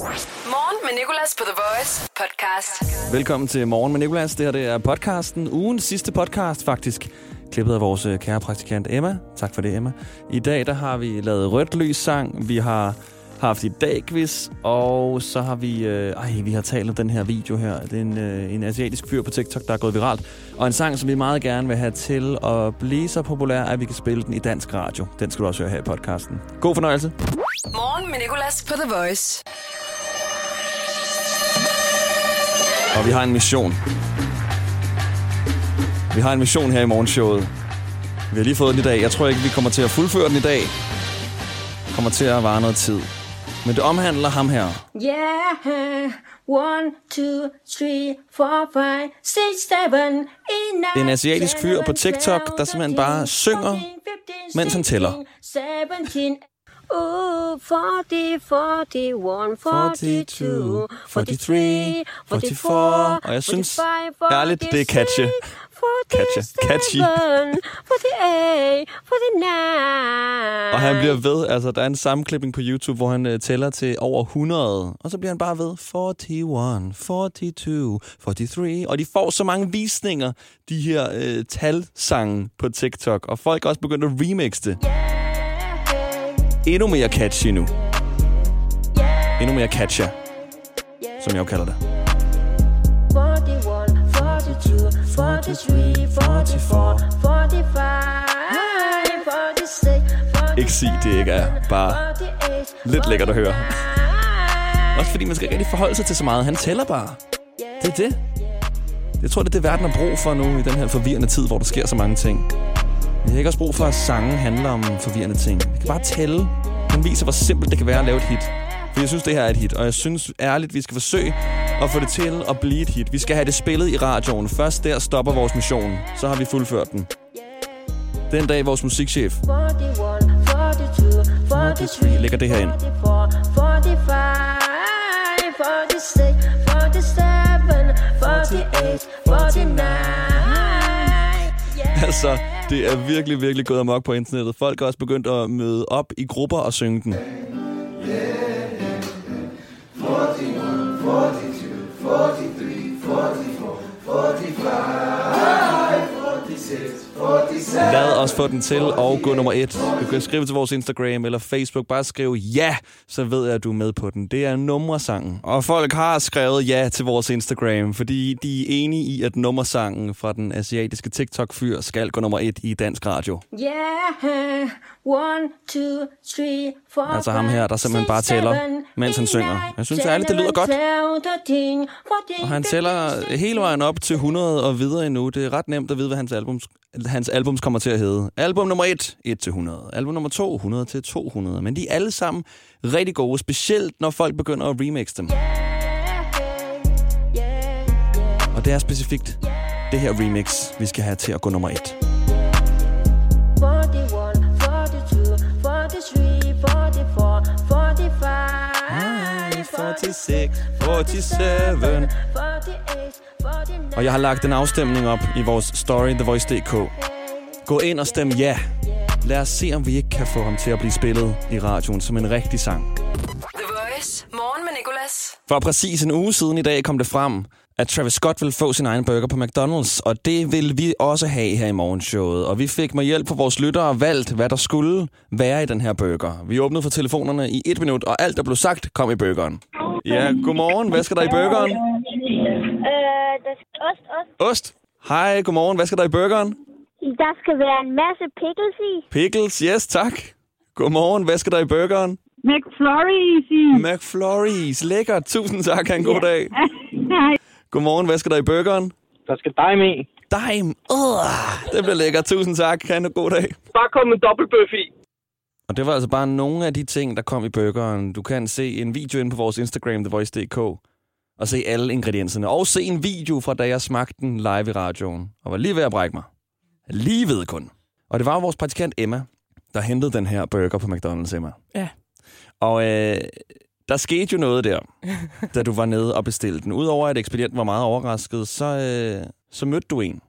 Morgen med Nicolas på The Voice podcast. Velkommen til Morgen med Nicolas. Det her det er podcasten. Ugens sidste podcast, faktisk. Klippet af vores øh, kære praktikant Emma. Tak for det, Emma. I dag der har vi lavet rødt lys sang. Vi har haft i dag quiz, og så har vi, øh, ej, vi har talt om den her video her. Det er en, øh, en asiatisk fyr på TikTok, der er gået viralt. Og en sang, som vi meget gerne vil have til at blive så populær, at vi kan spille den i dansk radio. Den skal du også høre her i podcasten. God fornøjelse. Morgen med Nicolas på The Voice. Og vi har en mission. Vi har en mission her i morgenshowet. Vi har lige fået den i dag. Jeg tror ikke, vi kommer til at fuldføre den i dag. Kommer til at vare noget tid. Men det omhandler ham her. Yeah, one, two, three, four, five, six, seven, eight, nine, Det er en asiatisk fyr på TikTok, der simpelthen bare synger, mens han tæller. 17, Oh, 40, 41, 42, 43, 44, Og jeg synes 45, ærligt, det er catchy. 46, Catchy. 47, 48, 49. Og han bliver ved. Altså, der er en sammenklipping på YouTube, hvor han øh, tæller til over 100. Og så bliver han bare ved. 41, 42, 43. Og de får så mange visninger, de her øh, talsange på TikTok. Og folk er også begyndt at remixe det. Endnu mere catchy nu. Endnu mere catcher, som jeg jo kalder det. 41, 42, 43, 44, 45, 46, Ikke sig, det ikke er bare lidt lækkert at høre. Også fordi man skal ikke rigtig forholde sig til så meget. Han tæller bare. Det er det. Jeg tror, det er det, verden har brug for nu i den her forvirrende tid, hvor der sker så mange ting. Vi har ikke også brug for, at sange handler om forvirrende ting. Vi kan bare tælle. Han viser, hvor simpelt det kan være at lave et hit. For jeg synes, det her er et hit, og jeg synes ærligt, vi skal forsøge at få det til at blive et hit. Vi skal have det spillet i radioen. Først der stopper vores mission. Så har vi fuldført den. Den dag, vores musikchef 41, 42, 43, lægger det her ind. 44, 45, 46, 47, 48, 49. Yeah. Altså, det er virkelig, virkelig gået amok på internettet. Folk er også begyndt at møde op i grupper og synge den. Lad os få den til og gå nummer et. Du kan skrive til vores Instagram eller Facebook. Bare skriv ja, så ved jeg, at du er med på den. Det er nummersangen. Og folk har skrevet ja til vores Instagram, fordi de er enige i, at nummersangen fra den asiatiske TikTok-fyr skal gå nummer et i dansk radio. Yeah, one, two, three, four, Altså ham her, der simpelthen bare tæller, mens han synger. Jeg synes ærligt, det lyder godt. Og han tæller hele vejen op til 100 og videre endnu. Det er ret nemt at vide, hvad hans albums, hans albums kommer til at hedde. Album nummer 1, 1 til 100. Album nummer 2, 100 til 200. Men de er alle sammen rigtig gode, specielt når folk begynder at remixe dem. Og det er specifikt det her remix, vi skal have til at gå nummer 1. 41, 42, 43, 44, 45, 46, 47. 48, Og jeg har lagt en afstemning op i vores story, TheVoice.dk. Gå ind og stem ja. Lad os se, om vi ikke kan få ham til at blive spillet i radioen som en rigtig sang. The Voice. Morgen med Nicolas. For præcis en uge siden i dag kom det frem, at Travis Scott vil få sin egen burger på McDonald's, og det vil vi også have her i morgenshowet. Og vi fik med hjælp fra vores lyttere valgt, hvad der skulle være i den her burger. Vi åbnede for telefonerne i et minut, og alt, der blev sagt, kom i burgeren. Ja, godmorgen. Hvad skal der i burgeren? Der skal ost, ost. Ost. Hej, godmorgen. Hvad skal der i burgeren? Der skal være en masse pickles i. Pickles, yes, tak. Godmorgen. Hvad skal der i burgeren? McFlurries i. McFlurries. Lækkert. Tusind tak. Ha' en god dag. Godmorgen. Hvad skal der i burgeren? Der skal dig med. Dime. Uh, det bliver lækkert. Tusind tak. Ha' en god dag. Bare kom med dobbeltbøf i. Og det var altså bare nogle af de ting, der kom i burgeren. Du kan se en video inde på vores Instagram, TheVoice.dk, og se alle ingredienserne. Og se en video fra, da jeg smagte den live i radioen. Og var lige ved at brække mig. Lige ved kun. Og det var vores praktikant Emma, der hentede den her burger på McDonald's, Emma. Ja. Og øh, der skete jo noget der, da du var nede og bestilte den. Udover at ekspedienten var meget overrasket, så, øh, så mødte du en.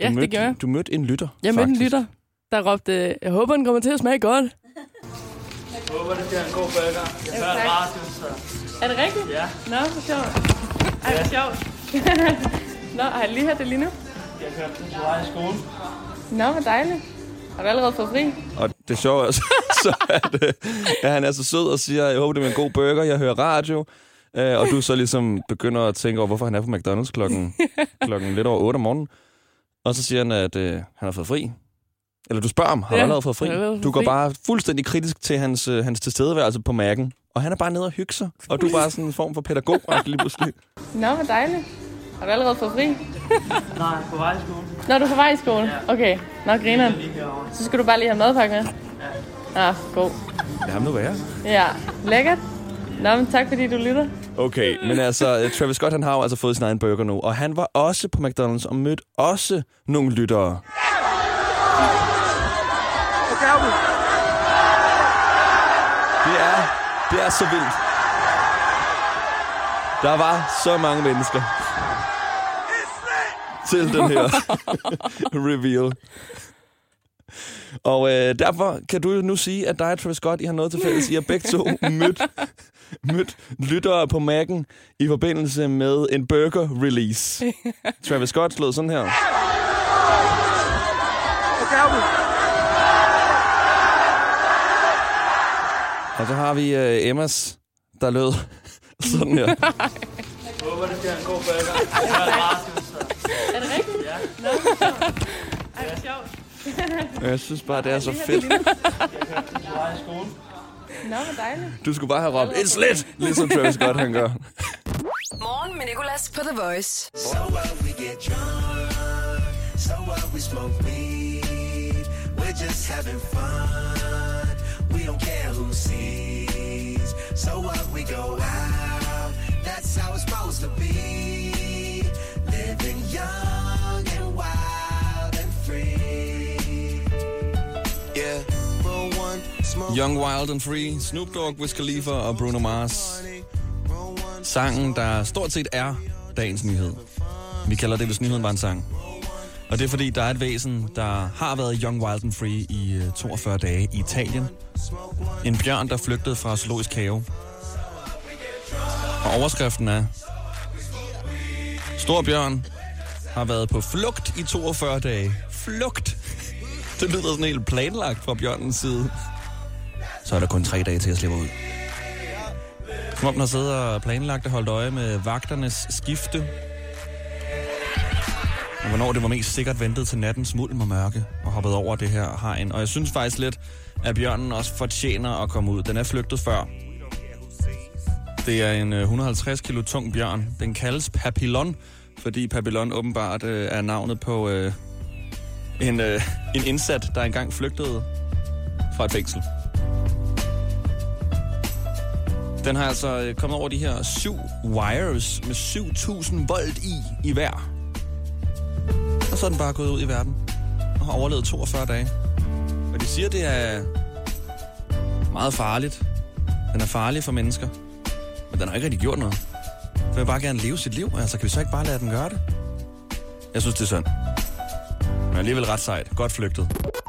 Ja, du mødte, det gjorde jeg. Du mødte en lytter, Jeg mødte en lytter, der råbte, jeg håber, den kommer til at smage godt. Jeg håber, det bliver en god burger. Jeg hører radio, så Er det rigtigt? Ja. Nå, hvor sjovt. Ej, hvor sjovt. Nå, har jeg lige hørt det lige nu? Jeg den på vej i skole. Nå, hvor dejligt. Har du allerede fået fri? Og det sjove er så, så at, ja, han er så sød og siger, jeg håber, det er en god burger, jeg hører radio. Øh, og du så ligesom begynder at tænke over, hvorfor han er på McDonald's klokken, klokken lidt over 8 om morgenen. Og så siger han, at øh, han har fået fri. Eller du spørger ham, har ja, du allerede fået fri? Du går fri? bare fuldstændig kritisk til hans, øh, hans tilstedeværelse på mærken. Og han er bare nede og hygge sig. Og du er bare sådan en form for pædagog lige pludselig. Nå, hvor dejligt. Har du allerede fået fri? Nej, på vej i skole. Nå, du er på vej i skole? Okay. Nå, griner. Så skal du bare lige have madpakke med? Ja. Ah, god. Lad ham nu være. Ja, lækkert. Nå, men tak fordi du lytter. Okay, men altså, øh, Travis Scott, han har jo altså fået sin egen burger nu. Og han var også på McDonald's og mødte også nogle lyttere. Det er, det er så vildt. Der var så mange mennesker til den her reveal. Og øh, derfor kan du nu sige, at dig og Travis Scott, I har noget til fælles. I har begge to mødt, mødt lyttere på Mac'en i forbindelse med en burger-release. Travis Scott slået sådan her. Og så har vi øh, Emmas, der lød sådan her. Jeg håber, det bliver en god burger. Er det rigtigt? Ja. Nå. Ej, hvor sjovt. Jeg synes bare, det er så fedt. jeg hørte på vej i skole. Nå, hvor dejligt. Du skulle bare have råbt, it's lit, ligesom Travis Scott han gør. Morgen med Nicolas på The Voice. So what we get drunk, so what we smoke weed. We're just having fun. We don't care who sees. So what we go out, that's how it's supposed to be. Living young and wild and free. Yeah, Young, Wild and Free, Snoop Dogg, Wiz Khalifa og Bruno Mars. Sangen, der stort set er dagens nyhed. Vi kalder det, hvis nyheden var en sang. Og det er fordi, der er et væsen, der har været Young, Wild and Free i øh, 42 dage i Italien. En bjørn, der flygtede fra zoologisk have. Og overskriften er... Stor bjørn har været på flugt i 42 dage. Flugt! Det lyder sådan helt planlagt fra bjørnens side. Så er der kun tre dage til at slippe ud. Som om den har siddet og planlagt og holdt øje med vagternes skifte. Og hvornår det var mest sikkert ventet til nattens mulm og mørke og hoppet over det her hegn. Og jeg synes faktisk lidt, at bjørnen også fortjener at komme ud. Den er flygtet før. Det er en øh, 150 kilo tung bjørn. Den kaldes papillon, fordi papillon åbenbart øh, er navnet på øh, en, øh, en indsat, der engang flygtede fra et fængsel. Den har altså øh, kommet over de her syv wires med 7000 volt i i hver. Så er den bare gået ud i verden og har overlevet 42 dage. Og de siger, det er meget farligt. Den er farlig for mennesker. Men den har ikke rigtig gjort noget. Den vil bare gerne leve sit liv. Altså, kan vi så ikke bare lade den gøre det? Jeg synes, det er synd. Men alligevel ret sejt. Godt flygtet.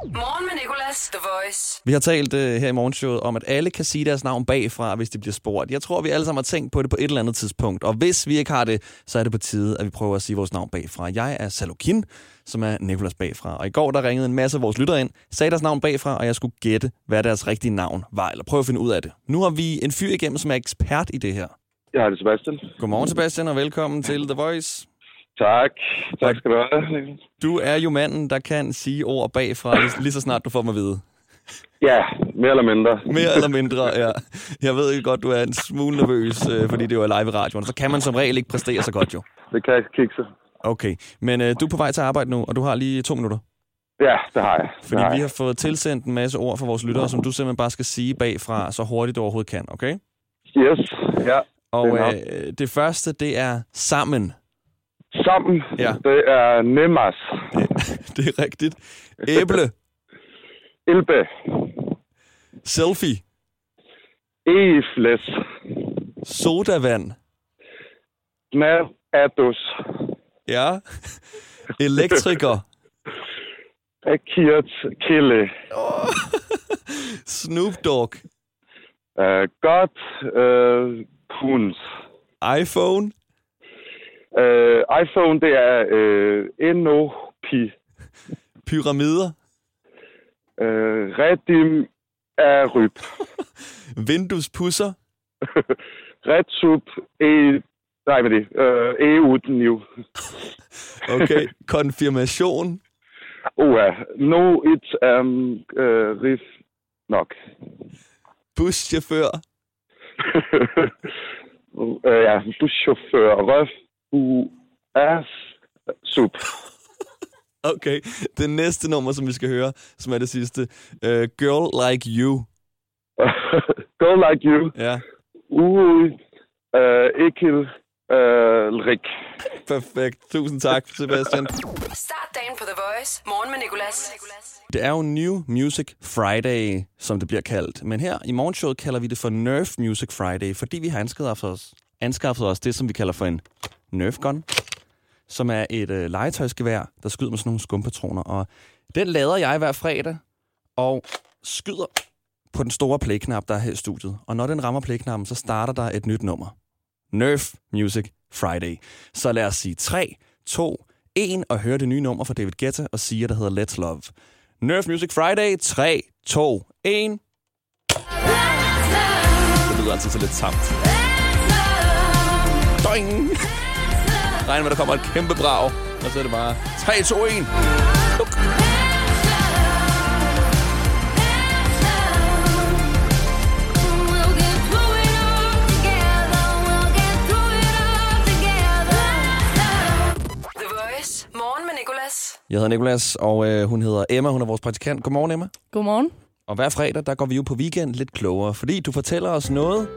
Morgen med Nicolas, The Voice. Vi har talt uh, her i morgenshowet om, at alle kan sige deres navn bagfra, hvis de bliver spurgt. Jeg tror, vi alle sammen har tænkt på det på et eller andet tidspunkt. Og hvis vi ikke har det, så er det på tide, at vi prøver at sige vores navn bagfra. Jeg er Salokin, som er Nikolas bagfra. Og i går, der ringede en masse af vores lyttere ind, sagde deres navn bagfra, og jeg skulle gætte, hvad deres rigtige navn var, eller prøve at finde ud af det. Nu har vi en fyr igennem, som er ekspert i det her. Jeg har det, Sebastian. Godmorgen, Sebastian, og velkommen til The Voice. Tak. Tak skal du have. Du er jo manden, der kan sige ord bagfra, lige, så snart du får dem at vide. Ja, mere eller mindre. Mere eller mindre, ja. Jeg ved ikke godt, du er en smule nervøs, øh, fordi det jo er live i radioen. Så kan man som regel ikke præstere så godt jo. Det kan jeg kigge sig. Okay, men øh, du er på vej til arbejde nu, og du har lige to minutter. Ja, det har jeg. Det Fordi har vi har fået tilsendt en masse ord fra vores lyttere, som du simpelthen bare skal sige bagfra, så hurtigt du overhovedet kan, okay? Yes, ja. Og Det øh, det første, det er sammen. Sammen, Ja. det er Nemas. Det er rigtigt. Æble. Elbe. Selfie. Efles. Sodavand. Nav. Adus. Ja. Elektriker. Akirt. Kille. Snoop Dogg. Uh, godt. Uh, Kunz. iPhone. Øh, iPhone, det er øh, NOP. Pyramider. Øh, Redim er ryb. Vinduespusser. Retsub E... Nej, hvad er det? Øh, EU nu. Okay. Konfirmation. Oha. No, it um, øh, rif nok. Buschauffør. øh, ja, buschauffør. Røf. U. As. Sub. Okay. Det næste nummer, som vi skal høre, som er det sidste. Uh, Girl Like You. Go like you. Ja. Ui. Øh, Ekil. Øh, Rik. Perfekt. Tusind tak, Sebastian. Start dagen på The Voice. Morgen med Nicolas. Det er jo New Music Friday, som det bliver kaldt. Men her i morgenshowet kalder vi det for Nerf Music Friday, fordi vi har anskaffet os, anskaffet os det, som vi kalder for en Nerf Gun, som er et øh, legetøjsgevær, der skyder med sådan nogle skumpatroner. Og den lader jeg hver fredag og skyder på den store playknap, der er her i studiet. Og når den rammer playknappen, så starter der et nyt nummer. Nerf Music Friday. Så lad os sige 3, 2, 1 og høre det nye nummer fra David Guetta og sige, at det hedder Let's Love. Nerf Music Friday. 3, 2, 1. Det lyder altid så lidt tamt. Doing! Regn med, der kommer et kæmpe brag. Og så er det bare 3, 2, 1. Luk. The Voice. Morgen med Nicolas. Jeg hedder Nikolas, og øh, hun hedder Emma. Hun er vores praktikant. Godmorgen, Emma. Godmorgen. Og hver fredag, der går vi jo på weekend lidt klogere, fordi du fortæller os noget,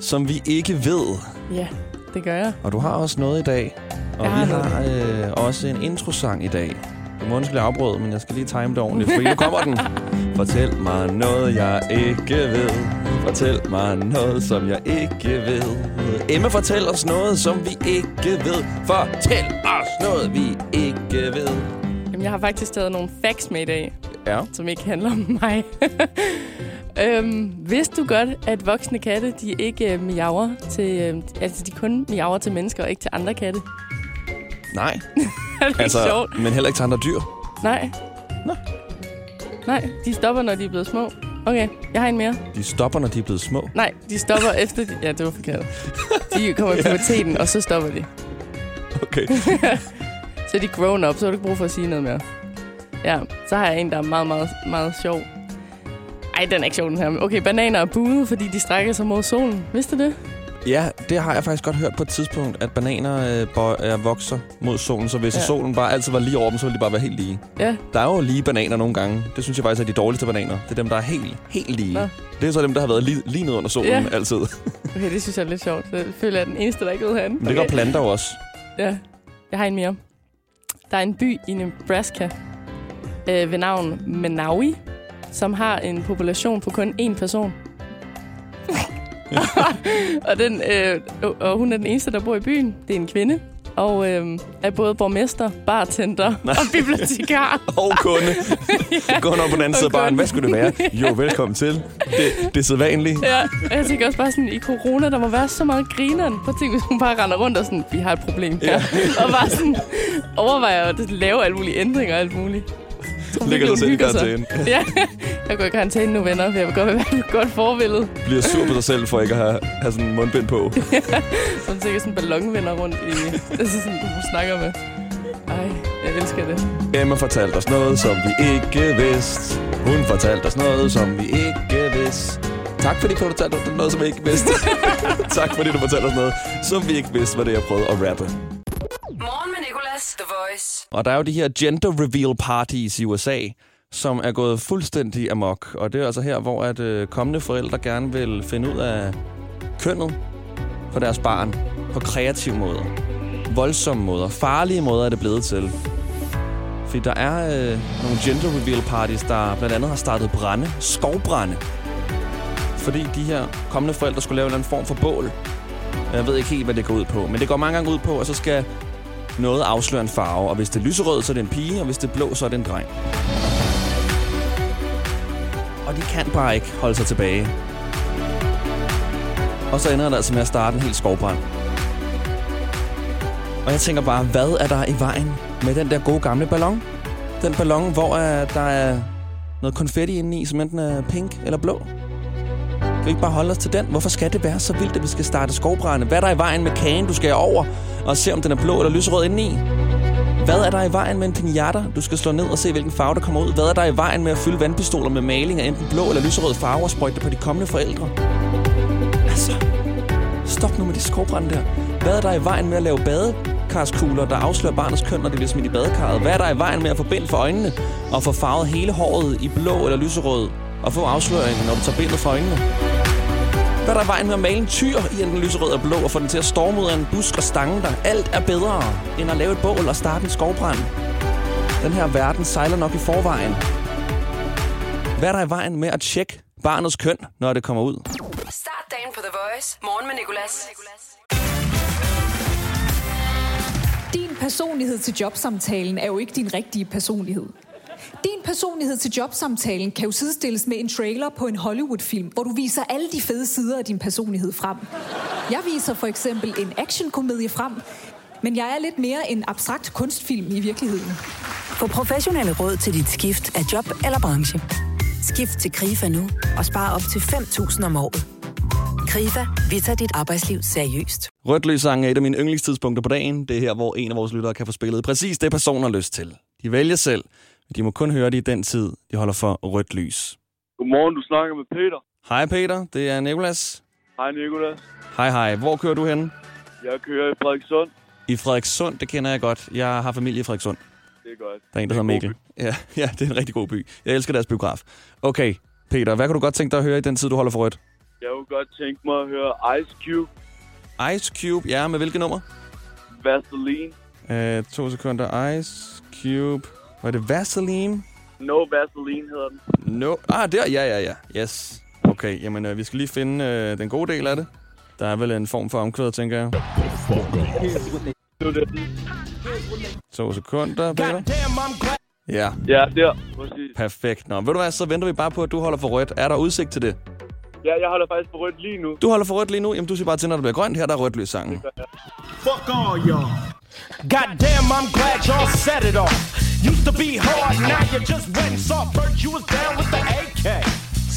som vi ikke ved. Ja, det gør jeg. Og du har også noget i dag. Og Jeg har vi har øh, også en introsang i dag. Du må undskylde afbrød, men jeg skal lige time det ordentligt, for nu kommer den. Fortæl mig noget, jeg ikke ved. Fortæl mig noget, som jeg ikke ved. Emma, fortæl os noget, som vi ikke ved. Fortæl os noget, vi ikke ved. Jamen, jeg har faktisk taget nogle facts med i dag, Ja. som ikke handler om mig. øhm, vidste du godt, at voksne katte, de ikke øh, miaver til... Øh, altså, de kun miaver til mennesker, og ikke til andre katte? Nej, er det altså... ikke sjovt? men heller ikke til andre dyr. Nej. Nå. Nej, de stopper, når de er blevet små. Okay, jeg har en mere. De stopper, når de er blevet små. Nej, de stopper efter... De... Ja, det var forkert. De kommer i puberteten, og så stopper de. Okay. Så er de grown up, så har du ikke brug for at sige noget mere. Ja, så har jeg en, der er meget, meget, meget sjov. Ej, den er ikke sjov, den her. Okay, bananer er buede, fordi de strækker sig mod solen. Vidste du det? Ja, det har jeg faktisk godt hørt på et tidspunkt, at bananer øh, øh, vokser mod solen, så hvis Ja. solen bare altid var lige over dem, så ville de bare være helt lige. Ja. Der er jo lige bananer nogle gange. Det synes jeg faktisk er de dårligste bananer. Det er dem, der er helt, helt lige. Nå. Det er så dem, der har været lige, lige ned under solen Ja. altid. Okay, det synes jeg er lidt sjovt. Så jeg føler, jeg er den eneste, der ikke ved han. Men det gør planter jo også. Ja, jeg har en mere. Der er en by i Nebraska øh, ved navn Menawi, som har en population på kun én person. og, den, øh, og hun er den eneste, der bor i byen. Det er en kvinde. Og øh, er både borgmester, bartender og bibliotekar. Og kunde. ja. Gå over på den anden side kunde. Hvad skulle det være? Jo, velkommen til. Det, det er sædvanligt. Ja, og jeg tænker også bare sådan, i corona, der må være så meget grineren. At tænke, hvis hun bare render rundt og sådan, vi har et problem her. Ja. og bare sådan overvejer at lave alle mulige ændringer og alt muligt. Tror Ligger sig selv i karantæne. Ja, jeg går i karantæne nu, venner. Jeg vil godt være et godt forbillede. Bliver sur på sig selv for ikke at have, have sådan en mundbind på. Som sikkert sådan ballonvenner rundt i... Altså sådan, du snakker med. Ej, jeg elsker det. Emma fortalte os noget, som vi ikke vidste. Hun fortalte os noget, som vi ikke vidste. Tak fordi du fortalte os noget, som vi ikke vidste. tak fordi du fortalte os noget, som vi ikke vidste, hvad det er, jeg prøvede at rappe. Morgen med Nicolas. The Voice. Og der er jo de her gender reveal parties i USA, som er gået fuldstændig amok. Og det er altså her, hvor at øh, kommende forældre gerne vil finde ud af kønnet på deres barn på kreative måder. Voldsomme måder. Farlige måder er det blevet til. Fordi der er øh, nogle gender reveal parties, der blandt andet har startet brænde. Skovbrænde. Fordi de her kommende forældre skulle lave en eller anden form for bål. Jeg ved ikke helt, hvad det går ud på. Men det går mange gange ud på, at så skal noget afslører en farve, og hvis det er lyserød, så er det en pige, og hvis det er blå, så er det en dreng. Og de kan bare ikke holde sig tilbage. Og så ender det altså med at starte en helt skovbrand. Og jeg tænker bare, hvad er der i vejen med den der gode gamle ballon? Den ballon, hvor uh, der er noget konfetti indeni, som enten er pink eller blå. Kan vi ikke bare holde os til den? Hvorfor skal det være så vildt, at vi skal starte skovbrænde? Hvad er der i vejen med kagen, du skal over og se, om den er blå eller lyserød indeni? Hvad er der i vejen med en pinata, du skal slå ned og se, hvilken farve der kommer ud? Hvad er der i vejen med at fylde vandpistoler med maling af enten blå eller lyserød farve og sprøjte på de kommende forældre? Altså, stop nu med de skovbrænde der. Hvad er der i vejen med at lave badekarskugler, der afslører barnets køn, når det bliver smidt i badekarret? Hvad er der i vejen med at få bind for øjnene og få farvet hele håret i blå eller lyserød og få afsløringen, når du tager bindet for øjnene? Hvad er der i vejen med at male en tyr i enten lyserød og blå og få den til at storme ud af en busk og stange dig? Alt er bedre, end at lave et bål og starte en skovbrand. Den her verden sejler nok i forvejen. Hvad er der i vejen med at tjekke barnets køn, når det kommer ud? Start dagen på The Voice. Morgen med Nicolas. Din personlighed til jobsamtalen er jo ikke din rigtige personlighed. Din personlighed til jobsamtalen kan jo sidestilles med en trailer på en Hollywood-film, hvor du viser alle de fede sider af din personlighed frem. Jeg viser for eksempel en actionkomedie frem, men jeg er lidt mere en abstrakt kunstfilm i virkeligheden. Få professionelle råd til dit skift af job eller branche. Skift til KRIFA nu og spare op til 5.000 om året. KRIFA, vi tager dit arbejdsliv seriøst. Rødt lys sang er et af mine yndlingstidspunkter på dagen. Det er her, hvor en af vores lyttere kan få spillet præcis det, personen har lyst til. De vælger selv, de må kun høre det i den tid, de holder for rødt lys. Godmorgen, du snakker med Peter. Hej Peter, det er Nikolas. Hej, Nicolas. Hej hej, hvor kører du hen? Jeg kører i Frederikssund. I Frederikssund, det kender jeg godt. Jeg har familie i Frederikssund. Det er godt. Der er en, der Det hedder Mikkel. Ja, ja, det er en rigtig god by. Jeg elsker deres biograf. Okay, Peter, hvad kan du godt tænke dig at høre i den tid, du holder for rødt? Jeg kunne godt tænke mig at høre Ice Cube, Ice Cube, ja, med hvilket nummer? Vaseline. Uh, to sekunder. Ice Cube. Var det Vaseline? No Vaseline hedder den. No. Ah, der. Ja, ja, ja. Yes. Okay, jamen øh, vi skal lige finde øh, den gode del af det. Der er vel en form for omkvæd, tænker jeg. To sekunder, Peter. Ja, Ja, der. Præcis. perfekt. Nå, ved du hvad, så venter vi bare på, at du holder for rødt. Er der udsigt til det? Ja, jeg holder faktisk på rødt lige nu. Du holder for rødt lige nu. Jamen, du siger bare til, når det bliver grønt. Her der er rødt lys sangen. Fuck all y'all. Goddamn, I'm glad y'all set it off. Used to be hard, now you just went saw Bert. You was down with the AK.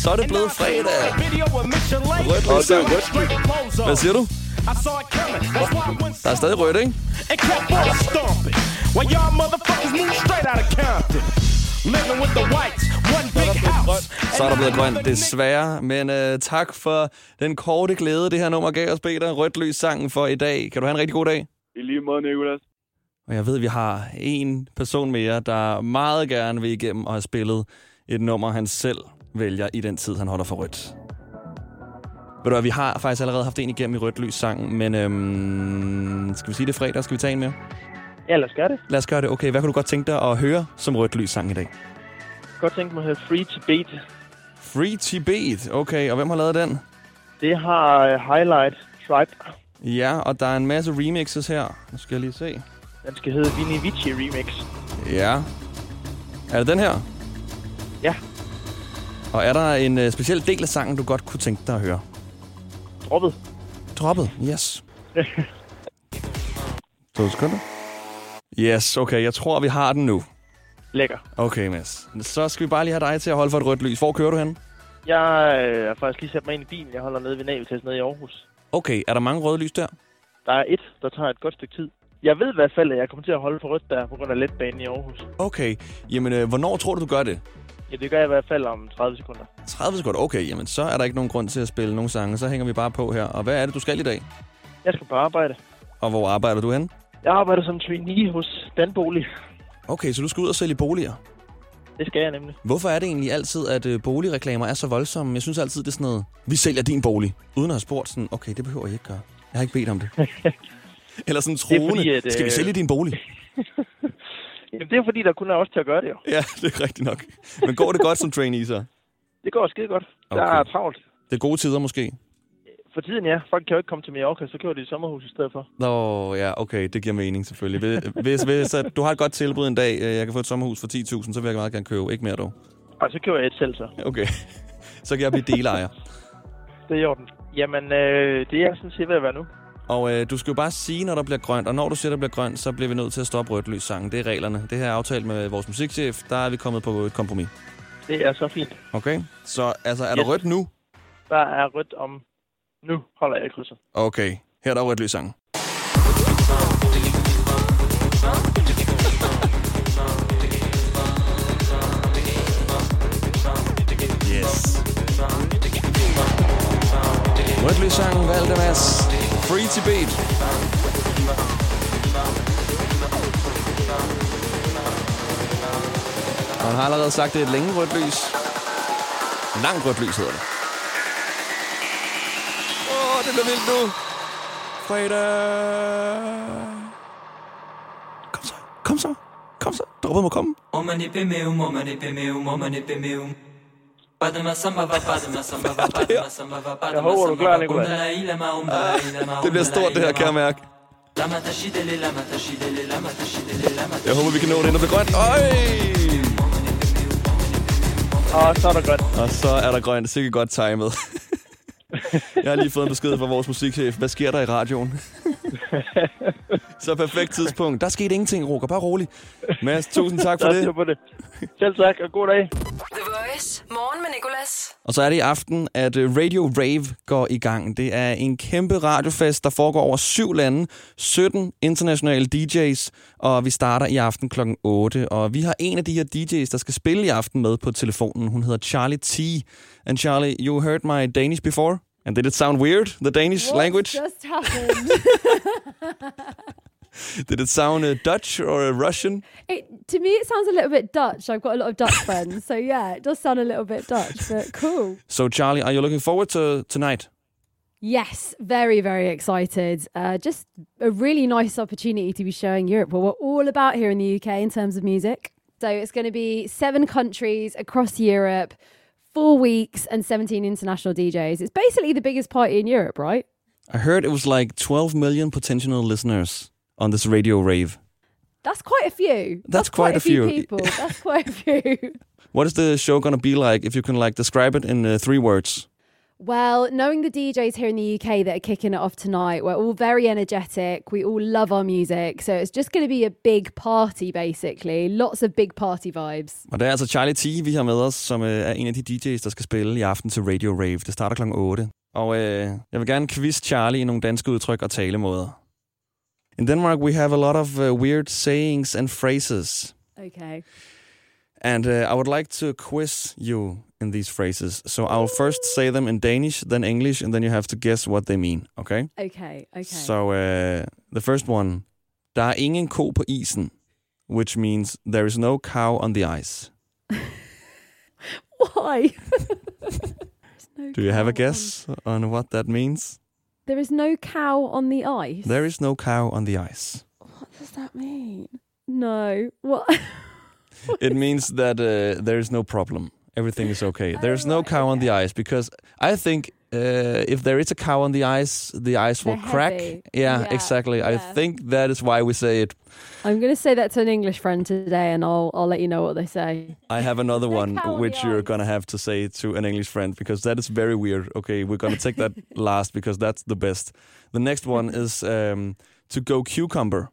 Så er det blevet fredag. Video with Michelin. Rødt lys sang. Hvad siger du? Der er stadig rødt, ikke? and kept on stomping. While y'all motherfuckers moved straight out of Compton. Living with the whites, one big house. Så er der blevet grønt, desværre. Men øh, tak for den korte glæde, det her nummer gav os, Peter. Rødt lys sangen for i dag. Kan du have en rigtig god dag? I lige måde, Nicolas. Og jeg ved, at vi har en person mere, der meget gerne vil igennem og have spillet et nummer, han selv vælger i den tid, han holder for rødt. Ved du hvad, vi har faktisk allerede haft en igennem i rødt lys sangen, men øhm, skal vi sige det fredag? Skal vi tage en mere? Ja, lad os gøre det. Lad os gøre det. Okay, hvad kunne du godt tænke dig at høre som rødt lys sang i dag? Jeg kan godt tænke mig at høre Free to Beat. Free Tibet. Okay, og hvem har lavet den? Det har uh, Highlight Tribe. Ja, og der er en masse remixes her. Nu skal jeg lige se. Den skal hedde Vini Vici Remix. Ja. Er det den her? Ja. Og er der en øh, speciel del af sangen, du godt kunne tænke dig at høre? Droppet. Droppet, yes. To sekunder. Yes, okay, jeg tror, vi har den nu. Lækker. Okay, Mads. Så skal vi bare lige have dig til at holde for et rødt lys. Hvor kører du hen? Jeg øh, har faktisk lige sat mig ind i bilen. Jeg holder nede ved Naveltest nede i Aarhus. Okay, er der mange røde lys der? Der er et, der tager et godt stykke tid. Jeg ved i hvert fald, at jeg kommer til at holde for rødt der på grund af letbanen i Aarhus. Okay, jamen øh, hvornår tror du, du gør det? Ja, det gør jeg i hvert fald om 30 sekunder. 30 sekunder, okay, jamen så er der ikke nogen grund til at spille nogen sange. Så hænger vi bare på her. Og hvad er det, du skal i dag? Jeg skal på arbejde. Og hvor arbejder du hen? Jeg arbejder som trainee hos Danbolig. Okay, så du skal ud og sælge boliger. Det skal jeg nemlig. Hvorfor er det egentlig altid, at øh, boligreklamer er så voldsomme? Jeg synes altid, det er sådan noget, vi sælger din bolig. Uden at have spurgt sådan, okay, det behøver jeg ikke gøre. Jeg har ikke bedt om det. Eller sådan troende, fordi, at, skal vi øh, sælge din bolig? Jamen, det er fordi, der kun er os til at gøre det jo. Ja, det er rigtigt nok. Men går det godt som trainee så? Det går skide godt. Okay. Der er travlt. Det er gode tider måske? For tiden, ja. Folk kan jo ikke komme til Mallorca, så kører de i sommerhus i stedet for. Nå, ja, okay, det giver mening selvfølgelig. Hvis, hvis, at du har et godt tilbud en dag, øh, jeg kan få et sommerhus for 10.000, så vil jeg meget gerne købe. Ikke mere dog. Og så kører jeg et selv, så. Okay, så kan jeg blive delejer. Det er i orden. Jamen, øh, det er sådan set ved at være nu. Og øh, du skal jo bare sige, når der bliver grønt, og når du siger, der bliver grønt, så bliver vi nødt til at stoppe rødt lys sangen. Det er reglerne. Det her er aftalt med vores musikchef. Der er vi kommet på et kompromis. Det er så fint. Okay? Så altså, er der Yes. rødt nu? Der er rødt om... Nu holder jeg krydset. Okay. Her er der rødt lys sangen. Yes. Rødt lys sangen, Valdemas. Free to beat. Og han har allerede sagt, at det er et længe rødt lys. Langt rødt lys hedder det. Åh, det bliver vildt nu. Fredag. Kom så, kom så, kom så. Droppet må komme. Om man er bemeum, om man er samba om man er va, jeg håber, du er samba klar, va. Nicolaj. Det bliver stort, det her, kan jeg mærke. Jeg håber, vi kan nå det, inden det bliver grønt. Øj! Og så er der grønt. Og så er der grønt. Sikkert godt timet. Jeg har lige fået en besked fra vores musikchef. Hvad sker der i radioen? så perfekt tidspunkt. Der skete ingenting, Roger. Bare rolig. Mads, tusind tak for er det. styr på det. Selv tak, og god dag. Voice. Morgen med Nicolas. Og så er det i aften, at øh, Radio Rave går i gang. Det er en kæmpe radiofest, der foregår over syv lande, 17 internationale DJ's, og vi starter i aften kl. 8. Og vi har en af de her DJ's, der skal spille i aften med på telefonen. Hun hedder Charlie T. And Charlie, you heard my Danish before? And did it sound weird, the Danish language? just happened? Did it sound uh, Dutch or uh, Russian? it, to me, it sounds a little bit Dutch. I've got a lot of Dutch friends, so yeah, it does sound a little bit Dutch, but cool. So, Charlie, are you looking forward to tonight? Yes, very, very excited. Uh, just a really nice opportunity to be showing Europe what we're all about here in the UK in terms of music. So it's going to be seven countries across Europe, four weeks, and 17 international DJs. It's basically the biggest party in Europe, right? I heard it was like 12 million potential listeners on this Radio Rave. That's quite a few. That's quite a few. people. That's quite a few. What is the show gonna be like? If you can like describe it in uh, three words. Well, knowing the DJs here in the UK that are kicking it off tonight, we're all very energetic. We all love our music. So it's just going to be a big party, basically. Lots of big party vibes. Og det er altså Charlie T, vi har med os, som øh, er en af de DJ's, der skal spille i aften til Radio Rave. Det starter kl. 8. Og øh, jeg vil gerne quiz Charlie i nogle danske udtryk og talemåder. In Denmark, we have a lot of uh, weird sayings and phrases. Okay. And uh, I would like to quiz you in these phrases. So I'll first say them in Danish, then English, and then you have to guess what they mean, okay? Okay. Okay. So uh, the first one. Der er ingen ko på isen, which means there is no cow on the ice. Why? Do you have a guess on what that means? There is no cow on the ice. There is no cow on the ice. What does that mean? No. What? It means that uh, there is no problem. Everything is okay. There's no cow on the ice because I think uh, if there is a cow on the ice, the ice will crack. Yeah, Yeah, exactly. I think that is why we say it. I'm going to say that to an English friend today and I'll, I'll let you know what they say. I have another one which you're gonna have to say to an English friend because that is very weird. Okay, we're gonna take that last because that's the best. The next one is um, to go cucumber.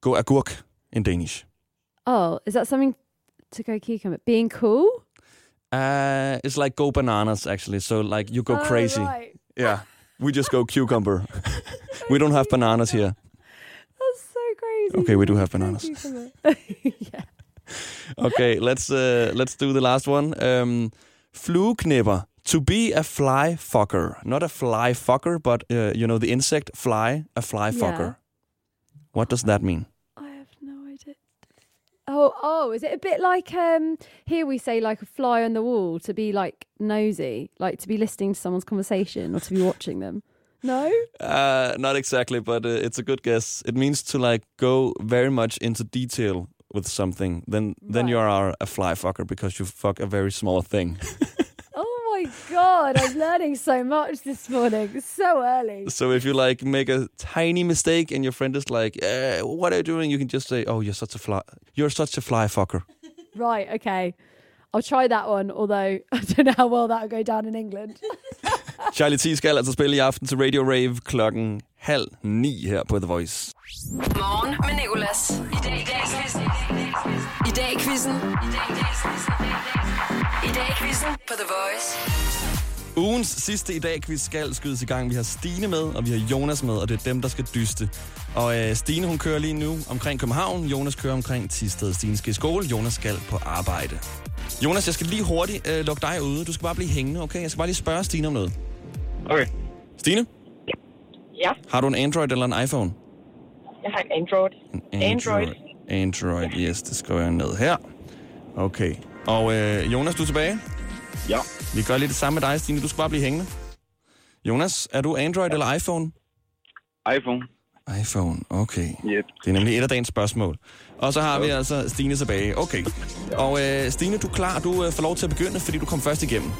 Go agurk in Danish. Oh, is that something to go cucumber? Being cool? Uh, it's like go bananas actually. So like you go Oh, crazy. right. Yeah, we just go cucumber. we don't have bananas here. That's so crazy. Okay, we do have bananas. yeah. Okay, let's uh, let's do the last one. Um, flueknipper. To be a fly fucker, not a fly fucker, but uh, you know the insect fly, a fly Yeah. fucker. What does that mean? I have no idea. Oh, oh, is it a bit like um here we say like a fly on the wall to be like nosy, like to be listening to someone's conversation or to be watching them? No? Uh, not exactly, but uh, it's a good guess. It means to like go very much into detail with something. Then then you are a fly fucker because you fuck a very small thing. Oh my god, I'm learning so much this morning. So early. so if you like make a tiny mistake and your friend is like, eh, "What are you doing?" You can just say, "Oh, you're such a fly. You're such a fly fucker." Right, okay. I'll try that one, although I don't know how well that'll go down in England. Charlie T skal altså spille i aften til Radio Rave klokken halv ni her på The Voice. Morgen med Nicolas. I dag er i dag er quizzen. I dag er i quizzen. I dag quizzen på The Voice. Ugens sidste i dag quiz skal skydes i gang. Vi har Stine med, og vi har Jonas med, og det er dem, der skal dyste. Og øh, Stine, hun kører lige nu omkring København. Jonas kører omkring Tisted. Stine skal i skole. Jonas skal på arbejde. Jonas, jeg skal lige hurtigt øh, lukke dig ude. Du skal bare blive hængende, okay? Jeg skal bare lige spørge Stine om noget. Okay. Stine, Ja, har du en Android eller en iPhone? jeg har en Android. Android. Android, yes, det skriver jeg ned her. Okay. Og øh, Jonas, du er tilbage? Ja. Vi gør lige det samme med dig, Stine. Du skal bare blive hængende. Jonas, er du Android ja. eller iPhone? iPhone. iPhone, okay. Yep. Det er nemlig et af dagens spørgsmål. Og så har vi altså Stine tilbage. Okay. Og øh, Stine, du er klar. Du øh, får lov til at begynde, fordi du kom først igennem.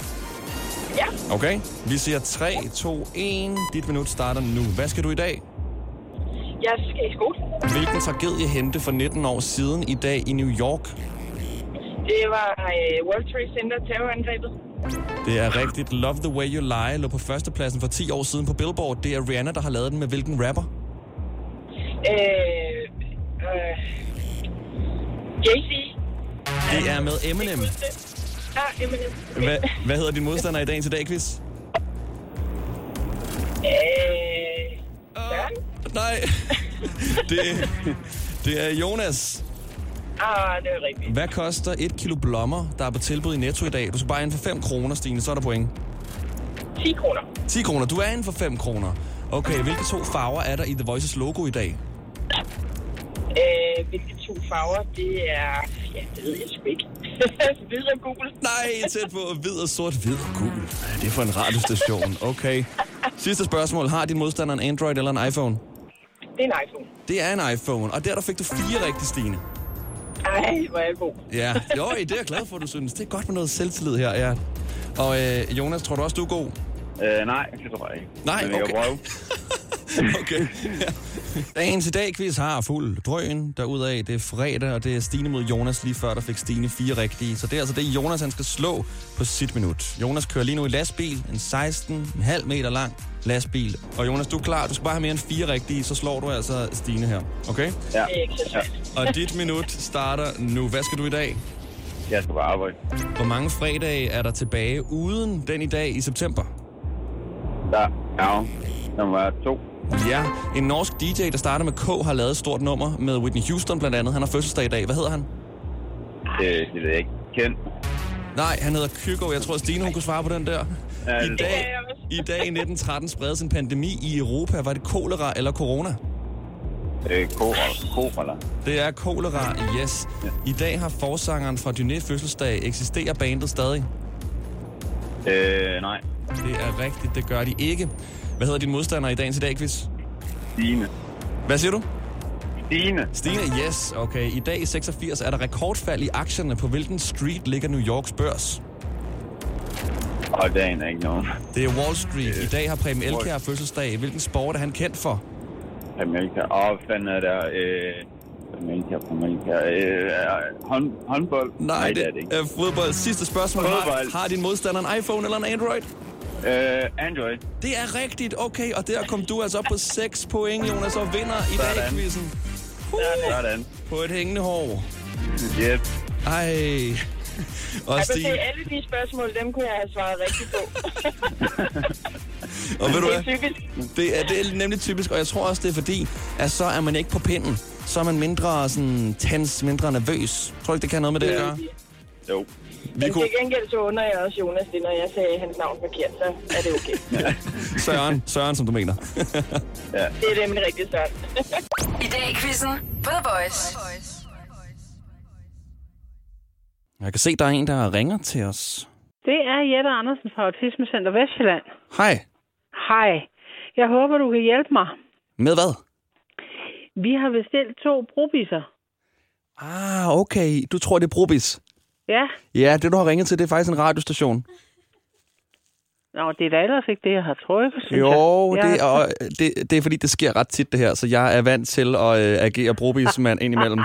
Ja. Okay? Vi siger 3, 2, 1. Dit minut starter nu. Hvad skal du i dag? Jeg skal i skole. Hvilken tragedie hente for 19 år siden i dag i New York? Det var øh, World Trade Center terrorangrebet. Det er rigtigt. Love the Way You Lie lå på førstepladsen for 10 år siden på Billboard. Det er Rihanna, der har lavet den med hvilken rapper? Øh, øh, Jay-Z. Det er med Eminem. Ah, Eminem. Hvad, hvad hedder din modstander i dagens i dag, quiz? Øh, Søren. Nej, det, det er Jonas. Ah, det er rigtigt. Hvad koster et kilo blommer, der er på tilbud i Netto i dag? Du skal bare ind for 5 kroner, Stine, så er der point. 10 kroner. 10 kroner. Du er inde for 5 kroner. Okay, hvilke to farver er der i The Voices logo i dag? Øh, hvilke to farver? Det er... Ja, det ved jeg sgu ikke. Hvid og gul. Nej, tæt på hvid og sort. Hvid og gul. Hvad er det for en radiostation? Okay. Sidste spørgsmål. Har din modstander en Android eller en iPhone? Det er en iPhone. Det er en iPhone, og der, der fik du fire rigtige, Stine. Ej, hvor er jeg god. Ja, jo, det er jeg glad for, du synes. Det er godt med noget selvtillid her, ja. Og øh, Jonas, tror du også, du er god? Øh, nej, det tror jeg ikke. Nej, Men jeg okay. prøve. Okay. Ja. Dagens i dag quiz har fuld drøn derudaf. Det er fredag, og det er Stine mod Jonas lige før, der fik Stine fire rigtige. Så det er altså det, Jonas han skal slå på sit minut. Jonas kører lige nu i lastbil, en 16,5 meter lang lastbil. Og Jonas, du er klar. Du skal bare have mere end fire rigtige, så slår du altså Stine her. Okay? Ja. Det er ikke så svært. Og dit minut starter nu. Hvad skal du i dag? Jeg skal bare arbejde. Hvor mange fredage er der tilbage uden den i dag i september? Der, ja, der må være to. Ja, en norsk DJ, der starter med K, har lavet et stort nummer med Whitney Houston blandt andet. Han har fødselsdag i dag. Hvad hedder han? Det, det ved jeg ikke. Kendt. Nej, han hedder Kygo. Jeg tror, Stine hun kunne svare på den der. Ja, I det- dag, I dag i 1913 spredes en pandemi i Europa. Var det kolera eller corona? Øh, Kobra. Det er kolera, yes. I dag har forsangeren fra Dyné fødselsdag. Eksisterer bandet stadig? Øh, nej. Det er rigtigt, det gør de ikke. Hvad hedder din modstander i dagens i dag, quiz? Stine. Hvad siger du? Stine. Stine, yes. Okay, i dag i 86 er der rekordfald i aktierne. På hvilken street ligger New Yorks børs? Og dagen er ikke nogen. Det er Wall Street. I dag har Preben Elkjær fødselsdag. Hvilken sport er han kendt for? Amerika. Åh, hvad fanden er der? Øh, Amerika, Amerika. Øh, hånd, håndbold? Nej, det er det ikke. er fodbold. Sidste spørgsmål. Har, Fodbold. har din modstander en iPhone eller en Android? Øh, Android. Det er rigtigt. Okay, og der kom du altså op på 6 point, Jonas, og vinder i dag quizzen. Sådan. På et hængende hår. Yep. Ej. Og se, Stine, alle de spørgsmål, dem kunne jeg have svaret rigtigt på. og ved du det er hvad? typisk. Det er, det er nemlig typisk, og jeg tror også, det er fordi, at så er man ikke på pinden. Så er man mindre sådan tens, mindre nervøs. Tror du ikke, det kan noget med det at gøre? Jo. Vi Men kunne... til gengæld så under jeg også Jonas det, når jeg sagde hans navn forkert, så er det okay. Søren, Søren, som du mener. ja. Det er nemlig rigtig svært. I dag i quizzen på The Voice. Jeg kan se, der er en, der ringer til os. Det er Jette Andersen fra Autismecenter Vestjylland. Hej. Hej. Jeg håber, du kan hjælpe mig. Med hvad? Vi har bestilt to brobisser. Ah, okay. Du tror, det er Brobis? Ja. Ja, det du har ringet til, det er faktisk en radiostation. Nå, det er da ellers ikke det, jeg har trykket, synes Jo, jeg. det er, og det, det er fordi, det sker ret tit det her, så jeg er vant til at øh, agere Brobis-mand indimellem.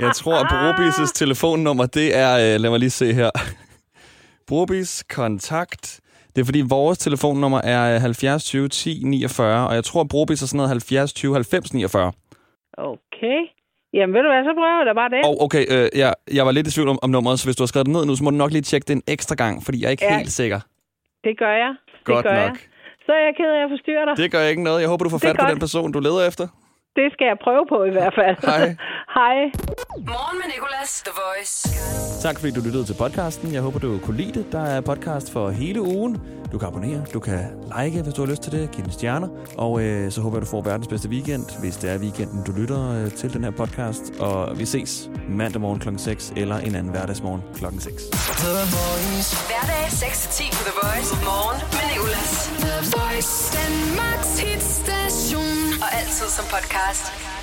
Jeg tror, at Brobis' telefonnummer, det er, øh, lad mig lige se her. Brobis kontakt Det er fordi, vores telefonnummer er 70 20 10 49, og jeg tror, Brobis er sådan noget 70 20 90 49. Okay. Jamen, ved du hvad, så prøver jeg da bare det. Og okay, øh, jeg, jeg var lidt i tvivl om, om nummeret, så hvis du har skrevet det ned nu, så må du nok lige tjekke det en ekstra gang, fordi jeg er ikke Ja. helt sikker. Det gør jeg. Godt det gør nok. Jeg. Så er jeg ked af at forstyrre dig. Det gør ikke noget. Jeg håber, du får fat på godt. den person, du leder efter. Det skal jeg prøve på i hvert fald. Hej. Hej. Morgen med Nicolas, The Voice. Tak fordi du lyttede til podcasten. Jeg håber, du kunne lide det. Der er podcast for hele ugen. Du kan abonnere, du kan like, hvis du har lyst til det, give den stjerner. Og øh, så håber jeg, du får verdens bedste weekend, hvis det er weekenden, du lytter øh, til den her podcast. Og vi ses mandag morgen kl. 6 eller en anden hverdagsmorgen kl. 6. Hverdag 6-10 på The Voice. Morgen med Nicolas. The Voice, Danmarks hitstation. Og altid som podcast.